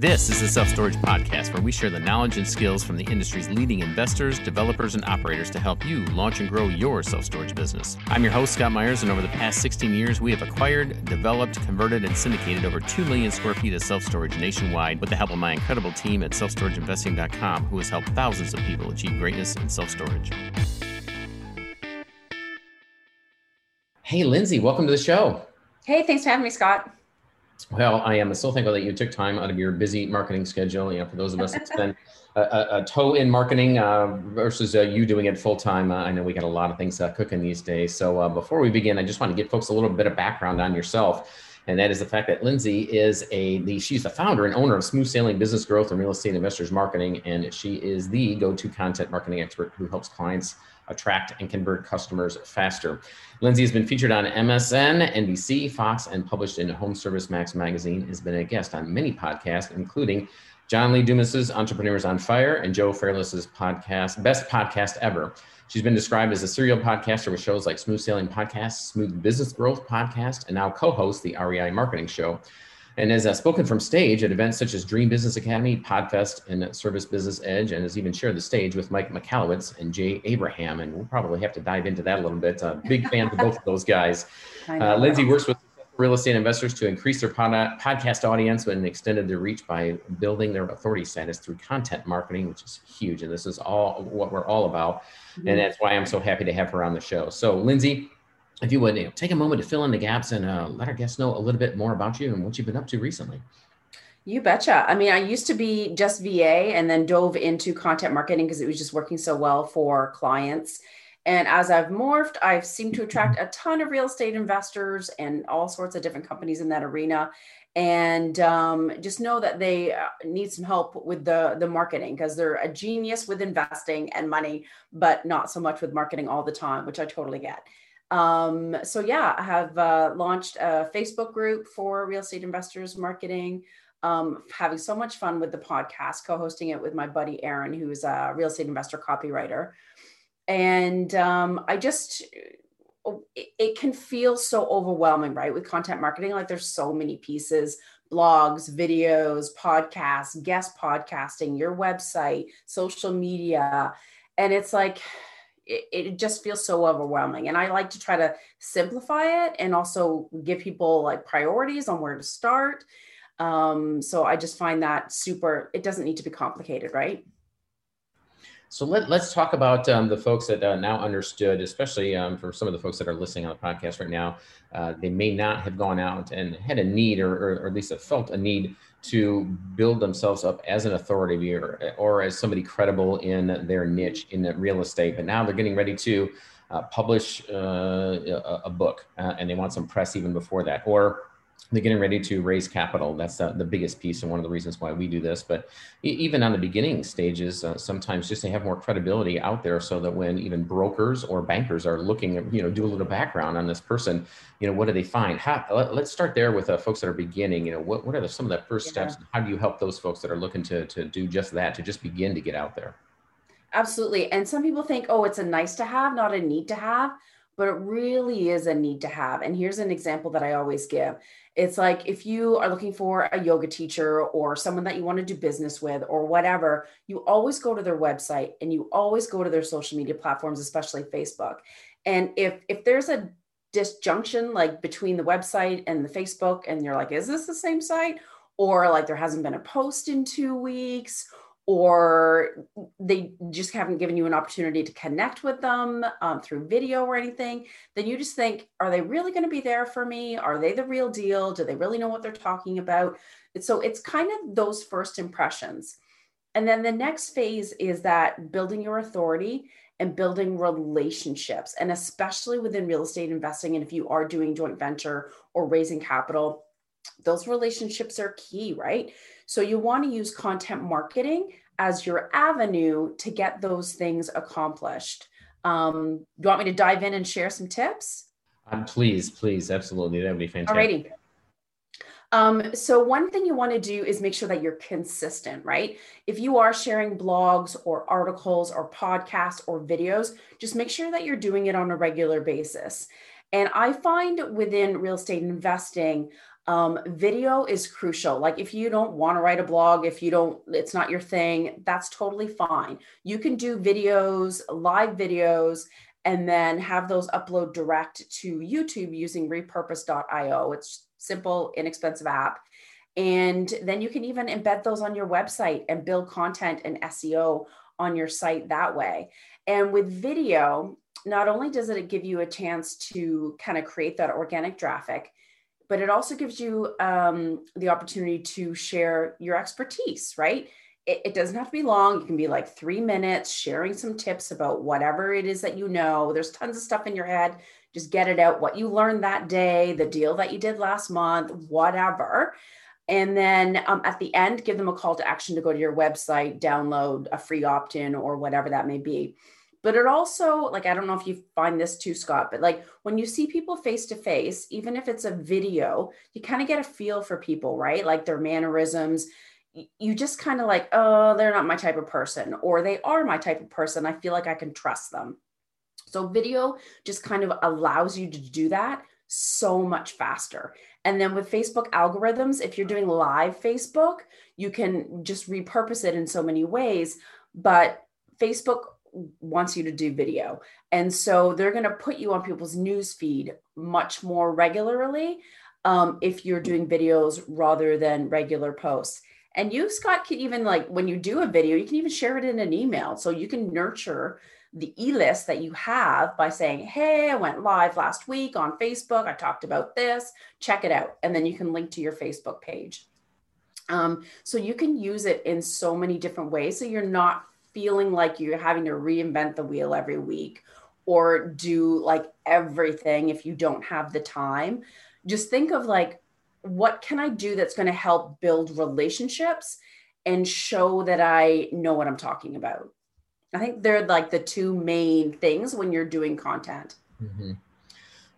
This is the Self Storage Podcast, where we share the knowledge and skills from the industry's leading investors, developers, and operators to help you launch and grow your self storage business. I'm your host, Scott Meyers, and over the past 16 years, we have acquired, developed, converted, and syndicated over 2 million square feet of self storage nationwide with the help of my incredible team at selfstorageinvesting.com, who has helped thousands of people achieve greatness in self storage. Hey, Lyndsay, welcome to the show. Hey, thanks for having me, Scott. Well, I am so thankful that you took time out of your busy marketing schedule. Know, for those of us that spend a, a, a, toe in marketing uh, versus uh, you doing it full time, uh, I know we got a lot of things uh, cooking these days. So uh, before we begin, I just want to give folks a little bit of background on yourself. And that is the fact that Lyndsay is a the she's the founder and owner of Smooth Sailing Business Growth and Real Estate Investors Marketing, and she is the go-to content marketing expert who helps clients attract and convert customers faster. Lyndsay has been featured on MSN, NBC, Fox, and published in Home Service Max magazine. Has been a guest on many podcasts, including John Lee Dumas's Entrepreneurs on Fire and Joe Fairless's podcast, Best Podcast Ever. She's been described as a serial podcaster with shows like Smooth Sailing Podcast, Smooth Business Growth Podcast, and now co-hosts the REI Marketing Show and has uh, spoken from stage at events such as Dream Business Academy, Podfest, and Service Business Edge, and has even shared the stage with Mike Michalowicz and Jay Abraham. And we'll probably have to dive into that a little bit. Uh, big fan of both of those guys. Uh, Lyndsay works with real estate investors to increase their pod- podcast audience and extended their reach by building their authority status through content marketing, which is huge. And this is all what we're all about. Mm-hmm. And that's why I'm so happy to have her on the show. So, Lyndsay, if you would you know, take a moment to fill in the gaps and uh, let our guests know a little bit more about you and what you've been up to recently. You betcha. I mean, I used to be just VA and then dove into content marketing because it was just working so well for clients. And as I've morphed, I've seemed to attract a ton of real estate investors and all sorts of different companies in that arena. And um, just know that they uh, need some help with the, the marketing because they're a genius with investing and money, but not so much with marketing all the time, which I totally get. Um, so yeah, I have uh, launched a Facebook group for real estate investors marketing. Um, having so much fun with the podcast, co-hosting it with my buddy Aaron, who's a real estate investor copywriter. And um, I just, it, it can feel so overwhelming, right? With content marketing, like there's so many pieces blogs, videos, podcasts, guest podcasting, your website, social media. And it's like, it, it just feels so overwhelming. And I like to try to simplify it and also give people like priorities on where to start. Um, so I just find that super, it doesn't need to be complicated, right? So let, let's talk about um, the folks that uh, now understood, especially um, for some of the folks that are listening on the podcast right now. Uh, they may not have gone out and had a need, or, or, or at least have felt a need to build themselves up as an authority or, or as somebody credible in their niche in real estate. But now they're getting ready to uh, publish uh, a, a, book uh, and they want some press even before that. Or they're getting ready to raise capital. That's uh, the biggest piece and one of the reasons why we do this. But even on the beginning stages, uh, sometimes just to have more credibility out there so that when even brokers or bankers are looking at, you know, do a little background on this person, you know, what do they find? How, let, us start there with uh, folks that are beginning, you know, what, what are the, some of the first yeah. steps? How do you help those folks that are looking to, to do just that, to just begin to get out there? Absolutely. And some people think, oh, it's a nice to have, not a need to have but it really is a need to have. And here's an example that I always give it's like if you are looking for a yoga teacher or someone that you want to do business with or whatever, you always go to their website and you always go to their social media platforms, especially Facebook. And if if there's a disjunction like between the website and the Facebook and you're like, is this the same site? Or like there hasn't been a post in two weeks or they just haven't given you an opportunity to connect with them um, through video or anything, then you just think, are they really going to be there for me? Are they the real deal? Do they really know what they're talking about? So it's kind of those first impressions. And then the next phase is that building your authority and building relationships, and especially within real estate investing. And if you are doing joint venture or raising capital, those relationships are key, right? So you want to use content marketing as your avenue to get those things accomplished. Um, you want me to dive in and share some tips? Um, please, please, absolutely. That would be fantastic. Alrighty. Um, so one thing you want to do is make sure that you're consistent, right? If you are sharing blogs or articles or podcasts or videos, just make sure that you're doing it on a regular basis. And I find within real estate investing, um, video is crucial. Like if you don't want to write a blog, if you don't, it's not your thing, that's totally fine. You can do videos, live videos, and then have those upload direct to YouTube using repurpose.io. It's simple, inexpensive app. And then you can even embed those on your website and build content and SEO on your site that way. And with video, not only does it give you a chance to kind of create that organic traffic, but it also gives you um, the opportunity to share your expertise, right? It, it, doesn't have to be long. It can be like three minutes, sharing some tips about whatever it is that you know. There's tons of stuff in your head. Just get it out, what you learned that day, the deal that you did last month, whatever. And then um, at the end, give them a call to action to go to your website, download a free opt in or whatever that may be but it also like i don't know if you find this too scott but like when you see people face to face even if it's a video you kind of get a feel for people right? Like their mannerisms. You just kind of like oh they're not my type of person or they are my type of person. I feel like i can trust them. So video just kind of allows you to do that so much faster. And then with facebook algorithms if you're doing live facebook you can just repurpose it in so many ways. But facebook wants you to do video. And so they're going to put you on people's news feed much more regularly um, if you're doing videos rather than regular posts. And you, Scott, can even like when you do a video, you can even share it in an email. So you can nurture the e list that you have by saying, Hey, I went live last week on Facebook. I talked about this. Check it out. And then you can link to your Facebook page. Um, so you can use it in so many different ways. So you're not feeling like you're having to reinvent the wheel every week or do like everything if you don't have the time. Just think of like, what can I do that's going to help build relationships and show that I know what I'm talking about? I think they're like the two main things when you're doing content. Mm-hmm.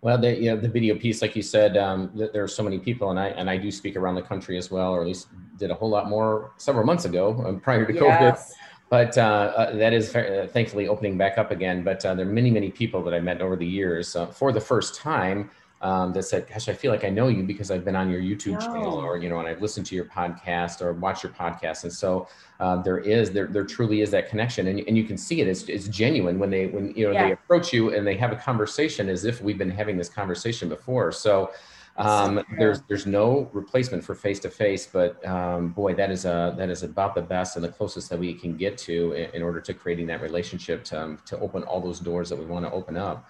Well, the you know, the video piece, like you said, um, there are so many people, and I and I do speak around the country as well, or at least did a whole lot more several months ago um, prior to yes. COVID but uh, uh, that is uh, thankfully opening back up again. But uh, there are many, many people that I met over the years uh, for the first time um, that said, "Gosh, I feel like I know you because I've been on your YouTube no. channel, or you know, and I've listened to your podcast or watched your podcast." And so uh, there is, there, there truly is that connection, and, and you can see it. It's, it's genuine when they, when you know, yeah. they approach you and they have a conversation as if we've been having this conversation before. So um, there's there's no replacement for face to face, but um, boy, that is a that is about the best and the closest that we can get to in, in order to creating that relationship to, um, to open all those doors that we want to open up.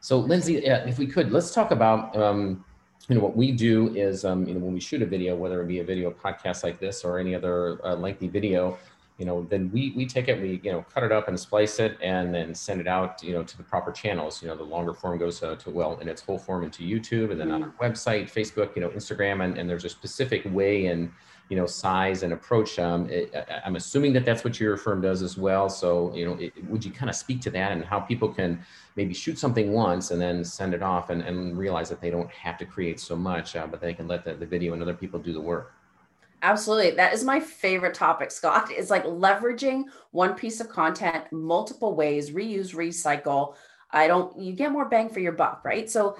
So, Lyndsay, if we could, let's talk about um, you know what we do is um, you know when we shoot a video, whether it be a video podcast like this or any other uh, lengthy video you know, then we we take it, we you know cut it up and splice it, and then send it out, you know, to the proper channels. You know, the longer form goes uh, to well in its full form into YouTube, and then on our mm-hmm. website, Facebook, you know, Instagram, and, and there's a specific way and you know size and approach. Um, it, I'm assuming that that's what your firm does as well. So you know, it, would you kind of speak to that and how people can maybe shoot something once and then send it off and, and realize that they don't have to create so much, uh, but they can let the, the video and other people do the work. Absolutely. That is my favorite topic, Scott. Is like leveraging one piece of content multiple ways, reuse, recycle. I don't, you get more bang for your buck, right? So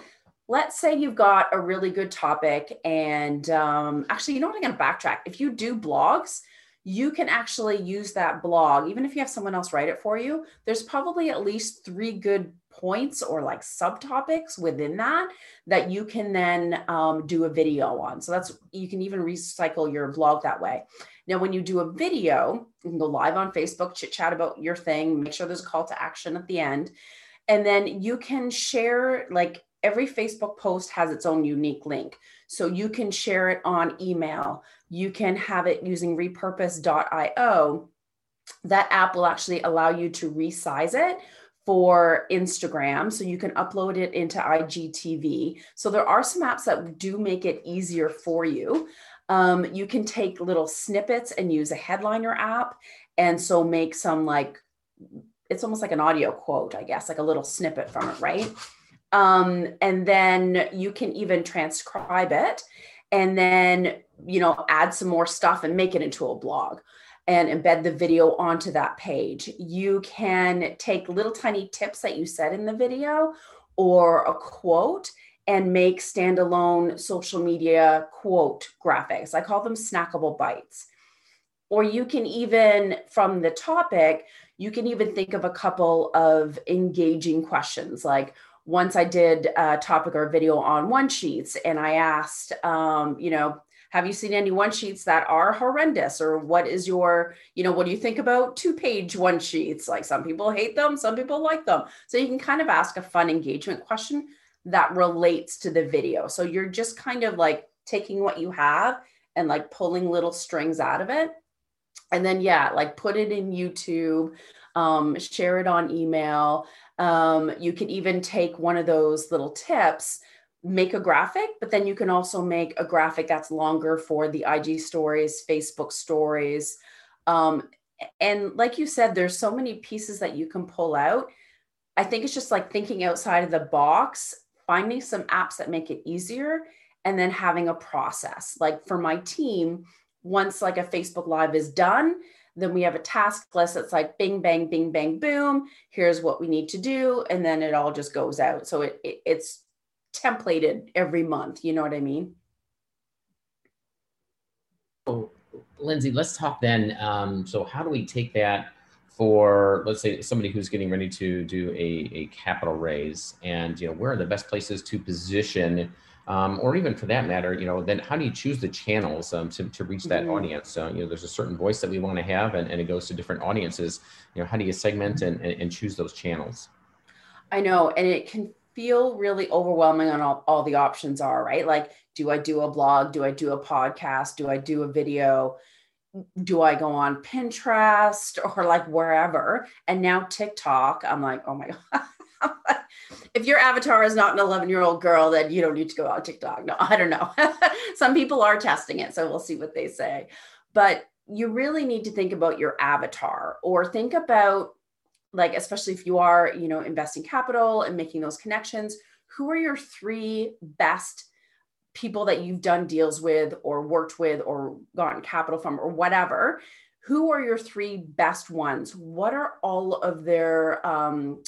let's say you've got a really good topic. And um, actually, you know what? I'm going to backtrack. If you do blogs, you can actually use that blog, even if you have someone else write it for you. There's probably at least three good points or like subtopics within that that you can then um, do a video on. So that's you can even recycle your vlog that way. Now, when you do a video, you can go live on Facebook, chit chat about your thing, make sure there's a call to action at the end. And then you can share, like every Facebook post has its own unique link. So you can share it on email. You can have it using repurpose.io. That app will actually allow you to resize it for Instagram. So you can upload it into IGTV. So there are some apps that do make it easier for you. Um, you can take little snippets and use a headliner app. And so make some like, it's almost like an audio quote, I guess, like a little snippet from it, right? Um, and then you can even transcribe it and then, you know, add some more stuff and make it into a blog and embed the video onto that page. You can take little tiny tips that you said in the video or a quote and make standalone social media quote graphics. I call them snackable bites. Or you can even, from the topic, you can even think of a couple of engaging questions like, once I did a topic or video on one sheets and I asked, um, you know, have you seen any one sheets that are horrendous? Or what is your you know what do you think about two page one sheets? Like some people hate them some people like them. So you can kind of ask a fun engagement question that relates to the video. So you're just kind of like taking what you have and like pulling little strings out of it. And then yeah like put it in youtube um, share it on email. Um, you can even take one of those little tips make a graphic, but then you can also make a graphic that's longer for the IG stories, Facebook stories. Um, and like you said, there's so many pieces that you can pull out. I think it's just like thinking outside of the box, finding some apps that make it easier, and then having a process. Like for my team, once like a Facebook Live is done, then we have a task list that's like bing bang bing bang boom here's what we need to do and then it all just goes out so it, it it's templated every month. You know what I mean? Oh, Lyndsay, let's talk then. Um, so, how do we take that for, let's say, somebody who's getting ready to do a, a capital raise, and you know, where are the best places to position? Um, or even for that matter, you know, then how do you choose the channels um, to, to reach that mm-hmm. audience? Uh, you know, there's a certain voice that we want to have, and, and it goes to different audiences. You know, how do you segment and, and, and choose those channels? I know, and it can feel really overwhelming on all, all the options are, right? Like, do I do a blog? Do I do a podcast? Do I do a video? Do I go on Pinterest or like wherever? And now TikTok, I'm like, oh my God. if your avatar is not an 11 year old girl, then you don't need to go on TikTok. No, I don't know. Some people are testing it, so we'll see what they say. But you really need to think about your avatar or think about like especially if you are you know investing capital and making those connections who are your three best people that you've done deals with or worked with or gotten capital from or whatever? Who are your three best ones? What are all of their um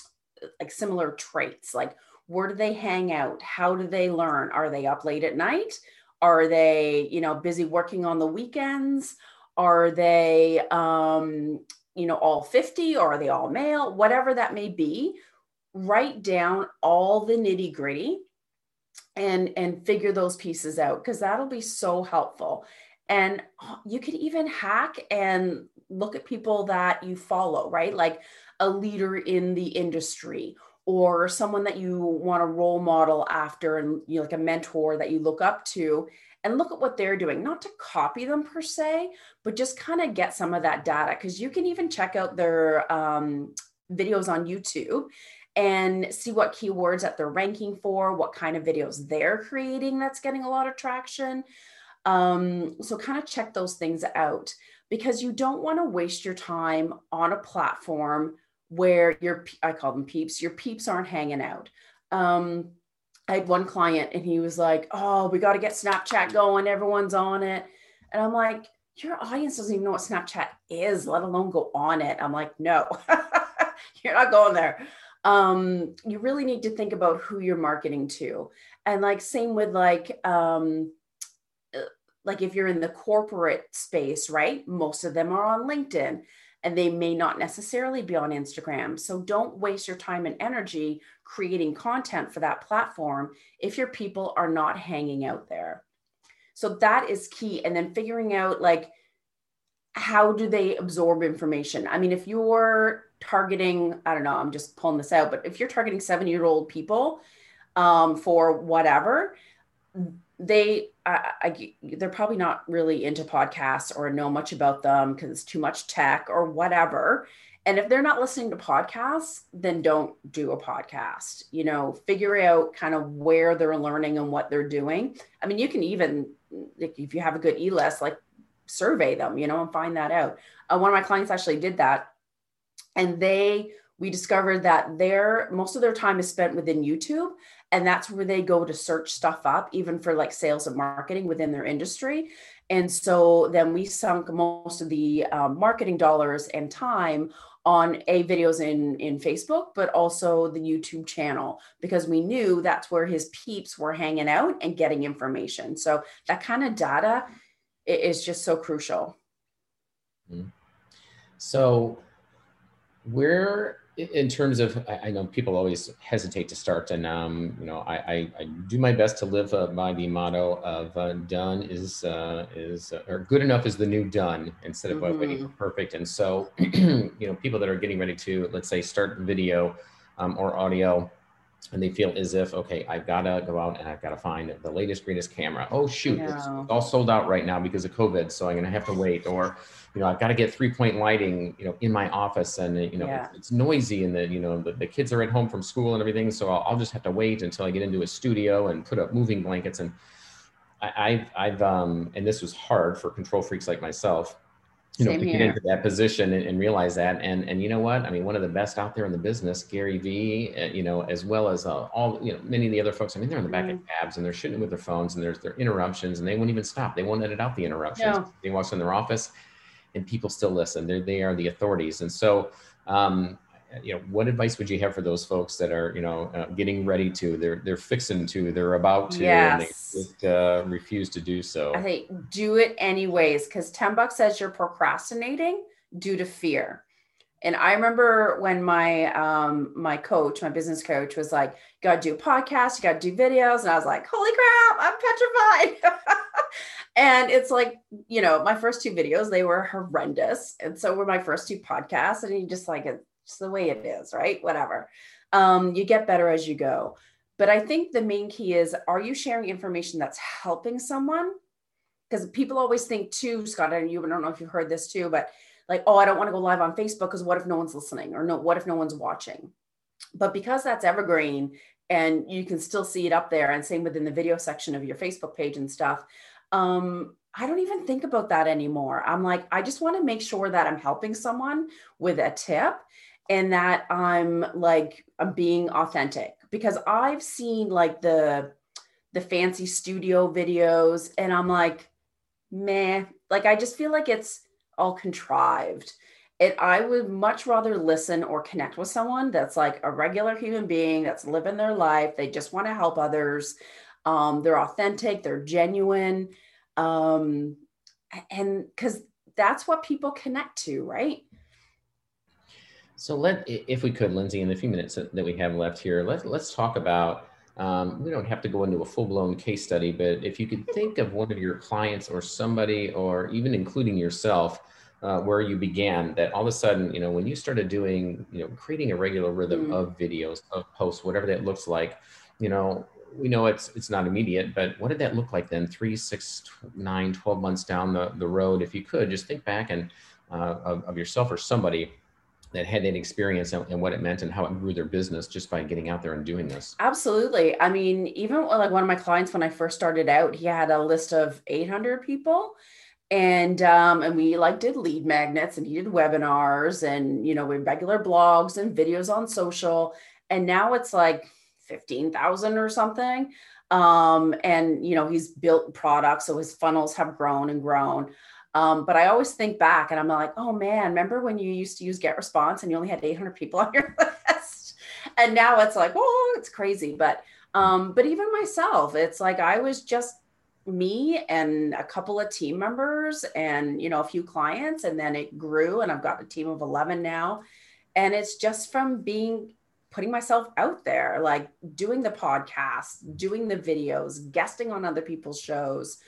like similar traits? Like where do they hang out? How do they learn? Are they up late at night? Are they you know busy working on the weekends? Are they um you know, all 50 or are they all male, whatever that may be, write down all the nitty gritty and and figure those pieces out because that'll be so helpful. And uh, you can even hack and look at people that you follow, right? Like a leader in the industry or someone that you want to role model after and you know, like a mentor that you look up to and look at what they're doing, not to copy them per se, but just kind of get some of that data. Because you can even check out their um, videos on YouTube and see what keywords that they're ranking for, what kind of videos they're creating that's getting a lot of traction. Um, so, kind of check those things out because you don't want to waste your time on a platform where your, I call them peeps, your peeps aren't hanging out. Um, I had one client and he was like, Oh, we got to get Snapchat going. Everyone's on it. And I'm like, Your audience doesn't even know what Snapchat is, let alone go on it. I'm like, No, you're not going there. Um, you really need to think about who you're marketing to. And like, same with like, um, uh, like if you're in the corporate space, right? Most of them are on LinkedIn and they may not necessarily be on Instagram. So don't waste your time and energy creating content for that platform if your people are not hanging out there. So that is key. And then figuring out like, how do they absorb information? I mean, if you're targeting, I don't know, I'm just pulling this out, but if you're targeting seven year old people um, for whatever, they I, I, they're probably not really into podcasts or know much about them because it's too much tech or whatever. And if they're not listening to podcasts then don't do a podcast you know figure out kind of where they're learning and what they're doing. I mean you can even if you have a good e-list like survey them you know and find that out. Uh, one of my clients actually did that. And they we discovered that their most of their time is spent within youtube and that's where they go to search stuff up even for like sales and marketing within their industry And so then we sunk most of the um, marketing dollars and time on a videos in in Facebook, but also the YouTube channel because we knew that's where his peeps were hanging out and getting information. So that kind of data is just so crucial. Mm-hmm. So where in terms of I, know people always hesitate to start and um, you know I, I, I, do my best to live uh, by the motto of uh, done is uh, is uh, or good enough is the new done instead of mm-hmm. waiting for perfect and so you know people that are getting ready to let's say start video um, or audio and they feel as if okay i've got to go out and i've got to find the latest greatest camera. Oh shoot it's all sold out right now because of covid so i'm going to have to wait. Or you know i've got to get three point lighting you know in my office and you know yeah. it's, it's, noisy and the you know the, the kids are at home from school and everything so I'll, I'll, just have to wait until i get into a studio and put up moving blankets. And I, i've i've um and this was hard for control freaks like myself you know, Same to here. get into that position and, and, realize that. And and you know what? I mean, one of the best out there in the business, Gary Vee, uh, you know, as well as uh, all you know, many of the other folks. I mean, they're in the back mm. of cabs and they're shooting with their phones and there's their interruptions and they won't even stop. They won't edit out the interruptions. No. They watch in their office, and people still listen. They're, they are the authorities. And so, um, you know, what advice would you have for those folks that are, you know, uh, getting ready to, they're, they're fixing to, they're about to, yes. and they just, uh, refuse to do so? I think do it anyways, because 10 bucks says you're procrastinating due to fear. And I remember when my um my coach, my business coach was like, you gotta do a podcast, you gotta do videos. And I was like, holy crap, I'm petrified. and it's like, you know, my first two videos, they were horrendous. And so were my first two podcasts. And you just like it's the way it is, right? Whatever. Um, you get better as you go. But I think the main key is are you sharing information that's helping someone? Because people always think too, Scott, and you I don't know if you've heard this too, but like, oh, I don't want to go live on Facebook because what if no one's listening? Or no, what if no one's watching? But because that's evergreen and you can still see it up there, and same within the video section of your Facebook page and stuff. Um, I don't even think about that anymore. I'm like, I just want to make sure that I'm helping someone with a tip and that I'm like I'm being authentic because I've seen like the the fancy studio videos and I'm like meh like I just feel like it's all contrived. It I would much rather listen or connect with someone that's like a regular human being that's living their life. They just want to help others. Um, they're authentic, they're genuine. Um, and because that's what people connect to, right? So let, if we could, Lyndsay, in the few minutes that we have left here, let, let's talk about, um, we don't have to go into a full blown case study, but if you could think of one of your clients or somebody, or even including yourself, uh, where you began that all of a sudden, you know, when you started doing, you know, creating a regular rhythm mm. of videos, of posts, whatever that looks like, you know, we know it's it's not immediate, but what did that look like then? Three, six, nine, 12 months down the, the road, if you could just think back and uh, of, of yourself or somebody that had that experience and, and, what it meant and how it grew their business just by getting out there and doing this. Absolutely. I mean even like one of my clients when i first started out he had a list of 800 people. And um, and we like did lead magnets and he did webinars and you know we regular blogs and videos on social. And now it's like 15,000 or something. Um, and you know he's built products so his funnels have grown and grown um, but I always think back and I'm like, oh man, remember when you used to use Get Response and you only had 800 people on your list? And now it's like, oh, it's crazy. But um, but even myself, it's like I was just me and a couple of team members and you know a few clients and then it grew and I've got a team of 11 now and it's just from being putting myself out there like doing the podcast doing the videos guesting on other people's shows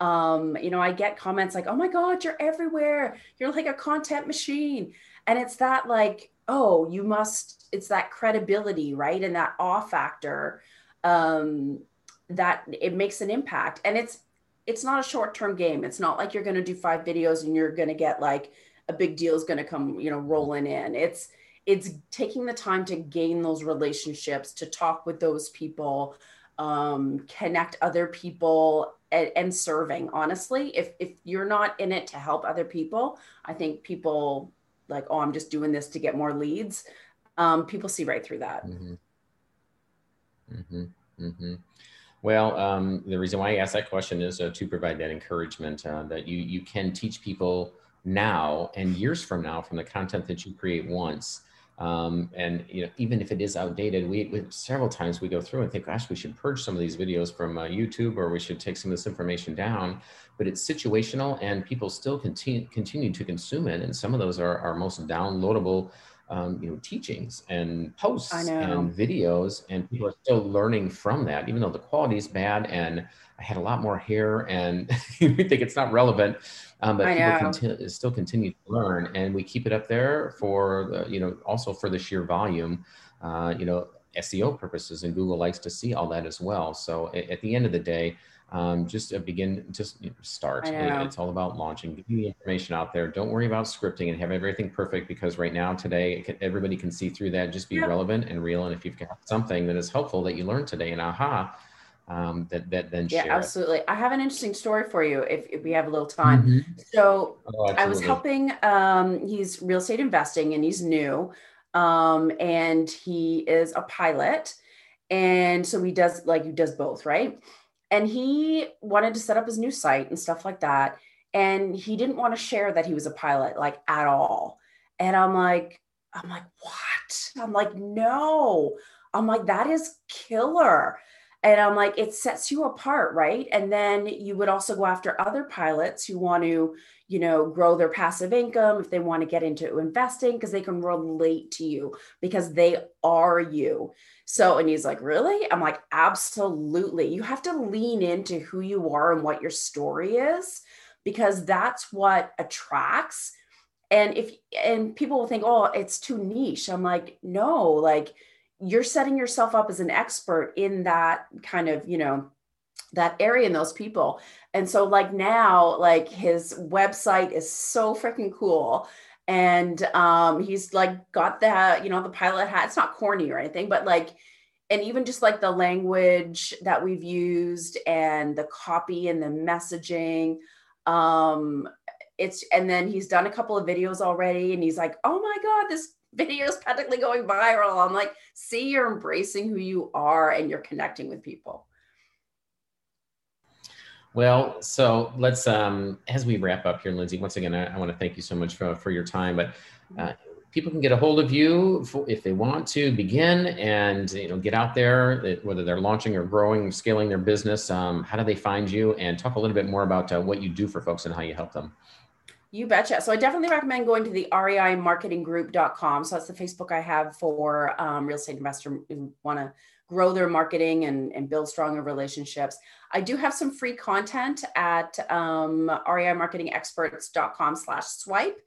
um, you know, I get comments like, oh my God, you're everywhere. You're like a content machine. And it's that like, oh, you must, it's that credibility, right? And that awe factor um, that it makes an impact. And it's, it's not a short-term game. It's not like you're going to do five videos and you're going to get like a big deal is going to come, you know, rolling in. It's, it's taking the time to gain those relationships, to talk with those people, um, connect other people and, and serving honestly if if you're not in it to help other people i think people like oh i'm just doing this to get more leads um, people see right through that mm-hmm. Mm-hmm. Mm-hmm. Well, um, the reason why I asked that question is uh, to provide that encouragement uh, that you you can teach people now and years from now from the content that you create once. Um, and you know, even if it is outdated, we, we, several times we go through and think, gosh, we should purge some of these videos from uh, YouTube, or we should take some of this information down. But it's situational, and people still continue continue to consume it. And some of those are our most downloadable um, you know, teachings and posts and videos, and people are still learning from that, even though the quality is bad. And I had a lot more hair, and we think it's not relevant, um, but people conti- still continue to learn, and we keep it up there for the, you know, also for the sheer volume, uh, you know, SEO purposes, and Google likes to see all that as well. So at, at the end of the day, um, just begin, just start. It, it's all about launching, getting the information out there. Don't worry about scripting and have everything perfect because right now, today, can, everybody can see through that. Just be yep. relevant and real. And if you've got something that is helpful that you learned today, and aha, um, that that then yeah, absolutely. It. I have an interesting story for you if, if we have a little time. Mm-hmm. So oh, I was helping. Um, he's real estate investing and he's new, um, and he is a pilot, and so he does like he does both, right? and he wanted to set up his new site and stuff like that. And he didn't want to share that he was a pilot like at all. And i'm like i'm like what? I'm like no. I'm like that is killer and i'm like it sets you apart right and then you would also go after other pilots who want to you know grow their passive income if they want to get into investing because they can relate to you because they are you so, and he's like, Really? I'm like, Absolutely. You have to lean into who you are and what your story is because that's what attracts. And if, and people will think, Oh, it's too niche. I'm like, No, like you're setting yourself up as an expert in that kind of, you know, that area and those people. And so, like now, like his website is so freaking cool and um he's like got the you know the pilot hat it's not corny or anything but like and even just like the language that we've used and the copy and the messaging um it's and then he's done a couple of videos already and he's like oh my god this video is practically going viral i'm like see you're embracing who you are and you're connecting with people well, so let's um, as we wrap up here, Lyndsay. Once again, I, I want to thank you so much for, for your time. But uh, people can get a hold of you for, if they want to begin and you know get out there, whether they're launching or growing, scaling their business. Um, how do they find you? And talk a little bit more about uh, what you do for folks and how you help them. You betcha. So I definitely recommend going to the reimarketinggroup.com. So that's the Facebook I have for um, real estate investor who want to grow their marketing and, and build stronger relationships. I do have some free content at um, reimarketingexperts.com slash swipe.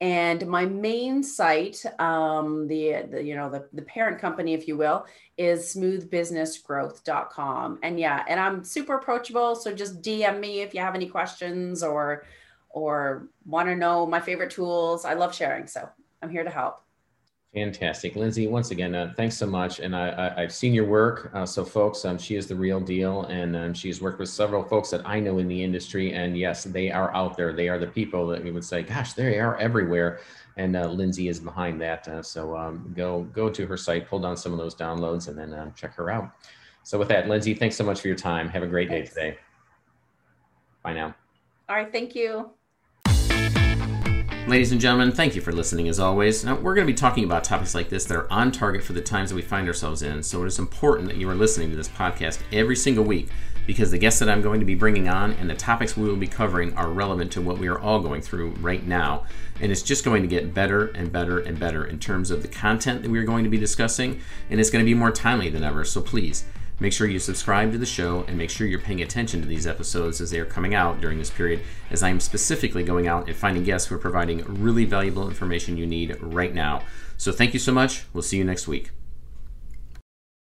And my main site, um, the, the, you know, the, the parent company, if you will, is smoothbusinessgrowth.com. And yeah, and I'm super approachable. So just DM me if you have any questions or, or want to know my favorite tools. I love sharing. So I'm here to help. Fantastic. Lyndsay, once again, uh, thanks so much. And I, have seen your work. Uh, so, folks, um, she is the real deal. And um, she's worked with several folks that I know in the industry. And yes, they are out there. They are the people that we would say, gosh, they are everywhere. And uh, Lyndsay is behind that. Uh, so, um, go, go to her site, pull down some of those downloads, and then um, check her out. So, with that, Lyndsay, thanks so much for your time. Have a great thanks. day today. Bye now. All right. Thank you. Ladies and gentlemen, thank you for listening as always. Now, we're going to be talking about topics like this that are on target for the times that we find ourselves in. So, it is important that you are listening to this podcast every single week because the guests that I'm going to be bringing on and the topics we will be covering are relevant to what we are all going through right now. And it's just going to get better and better and better in terms of the content that we're going to be discussing, and it's going to be more timely than ever. So, please Make sure you subscribe to the show and make sure you're paying attention to these episodes as they are coming out during this period, as I am specifically going out and finding guests who are providing really valuable information you need right now. So thank you so much. We'll see you next week.